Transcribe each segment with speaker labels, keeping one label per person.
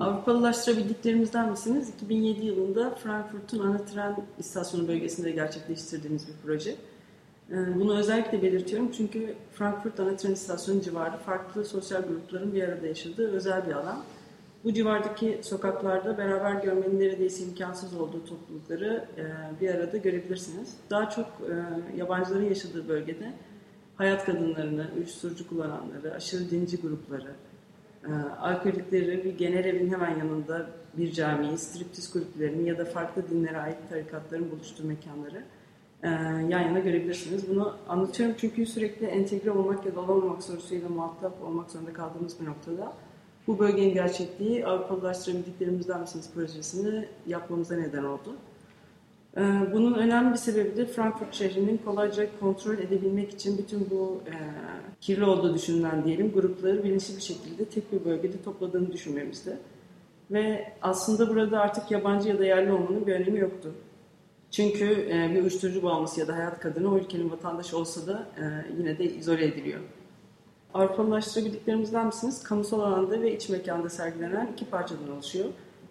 Speaker 1: Avrupalılaştırabildiklerimizden misiniz? 2007 yılında Frankfurt'un ana tren istasyonu bölgesinde gerçekleştirdiğimiz bir proje. Ee, bunu özellikle belirtiyorum çünkü Frankfurt ana tren istasyonu civarı farklı sosyal grupların bir arada yaşadığı özel bir alan. Bu civardaki sokaklarda beraber görmenin neredeyse imkansız olduğu toplulukları e, bir arada görebilirsiniz. Daha çok e, yabancıların yaşadığı bölgede hayat kadınlarını, uyuşturucu kullananları, aşırı dinci grupları, e, alkolikleri bir genel evin hemen yanında bir camiyi, striptiz kulüplerini ya da farklı dinlere ait tarikatların buluştuğu mekanları yan yana görebilirsiniz. Bunu anlatıyorum çünkü sürekli entegre olmak ya da olamamak sorusuyla muhatap olmak zorunda kaldığımız bir noktada bu bölgenin gerçekliği Avrupalılaştırabildiklerimizden misiniz projesini yapmamıza neden oldu. Ee, bunun önemli bir sebebi de Frankfurt şehrinin kolayca kontrol edebilmek için bütün bu e, kirli olduğu düşünülen diyelim grupları bilinçli bir şekilde tek bir bölgede topladığını düşünmemizde. Ve aslında burada artık yabancı ya da yerli olmanın bir önemi yoktu. Çünkü e, bir uyuşturucu bağımlısı ya da hayat kadını o ülkenin vatandaşı olsa da e, yine de izole ediliyor. Avrupalılaştırabildiklerimizden misiniz? Kamusal alanda ve iç mekanda sergilenen iki parçadan oluşuyor.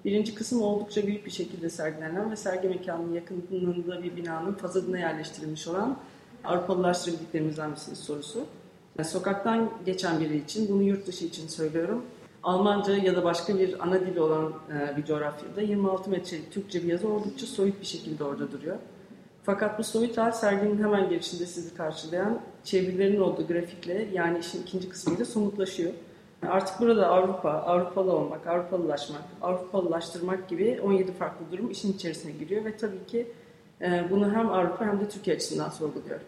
Speaker 1: Birinci kısım oldukça büyük bir şekilde sergilenen ve sergi mekanının yakınlığında bir binanın fazadına yerleştirilmiş olan Avrupalılaştırabildiklerimizden misiniz sorusu. Yani sokaktan geçen biri için, bunu yurt dışı için söylüyorum. Almanca ya da başka bir ana dili olan e, bir coğrafyada 26 metrelik Türkçe bir yazı oldukça soyut bir şekilde orada duruyor. Fakat bu soyut hal serginin hemen girişinde sizi karşılayan çevirilerin olduğu grafikle yani işin ikinci kısmıyla somutlaşıyor. Artık burada Avrupa, Avrupalı olmak, Avrupalılaşmak, Avrupalılaştırmak gibi 17 farklı durum işin içerisine giriyor ve tabii ki e, bunu hem Avrupa hem de Türkiye açısından sorguluyor.